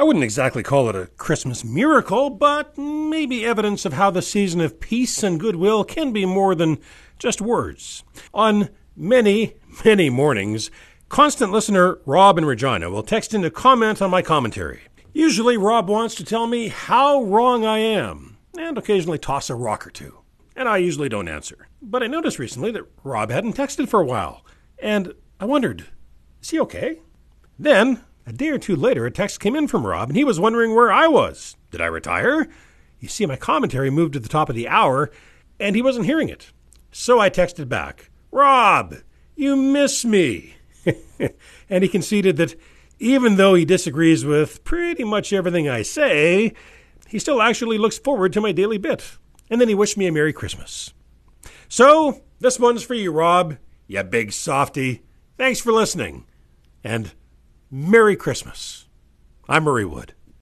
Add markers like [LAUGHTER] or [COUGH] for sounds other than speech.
I wouldn't exactly call it a Christmas miracle, but maybe evidence of how the season of peace and goodwill can be more than just words. On many, many mornings, constant listener Rob and Regina will text in to comment on my commentary. Usually, Rob wants to tell me how wrong I am, and occasionally toss a rock or two. And I usually don't answer. But I noticed recently that Rob hadn't texted for a while, and I wondered, is he okay? Then, a day or two later, a text came in from Rob, and he was wondering where I was. Did I retire? You see, my commentary moved to the top of the hour, and he wasn't hearing it. So I texted back, Rob, you miss me. [LAUGHS] and he conceded that even though he disagrees with pretty much everything I say, he still actually looks forward to my daily bit. And then he wished me a Merry Christmas. So, this one's for you, Rob, you big softy. Thanks for listening. And Merry Christmas. I'm Murray Wood.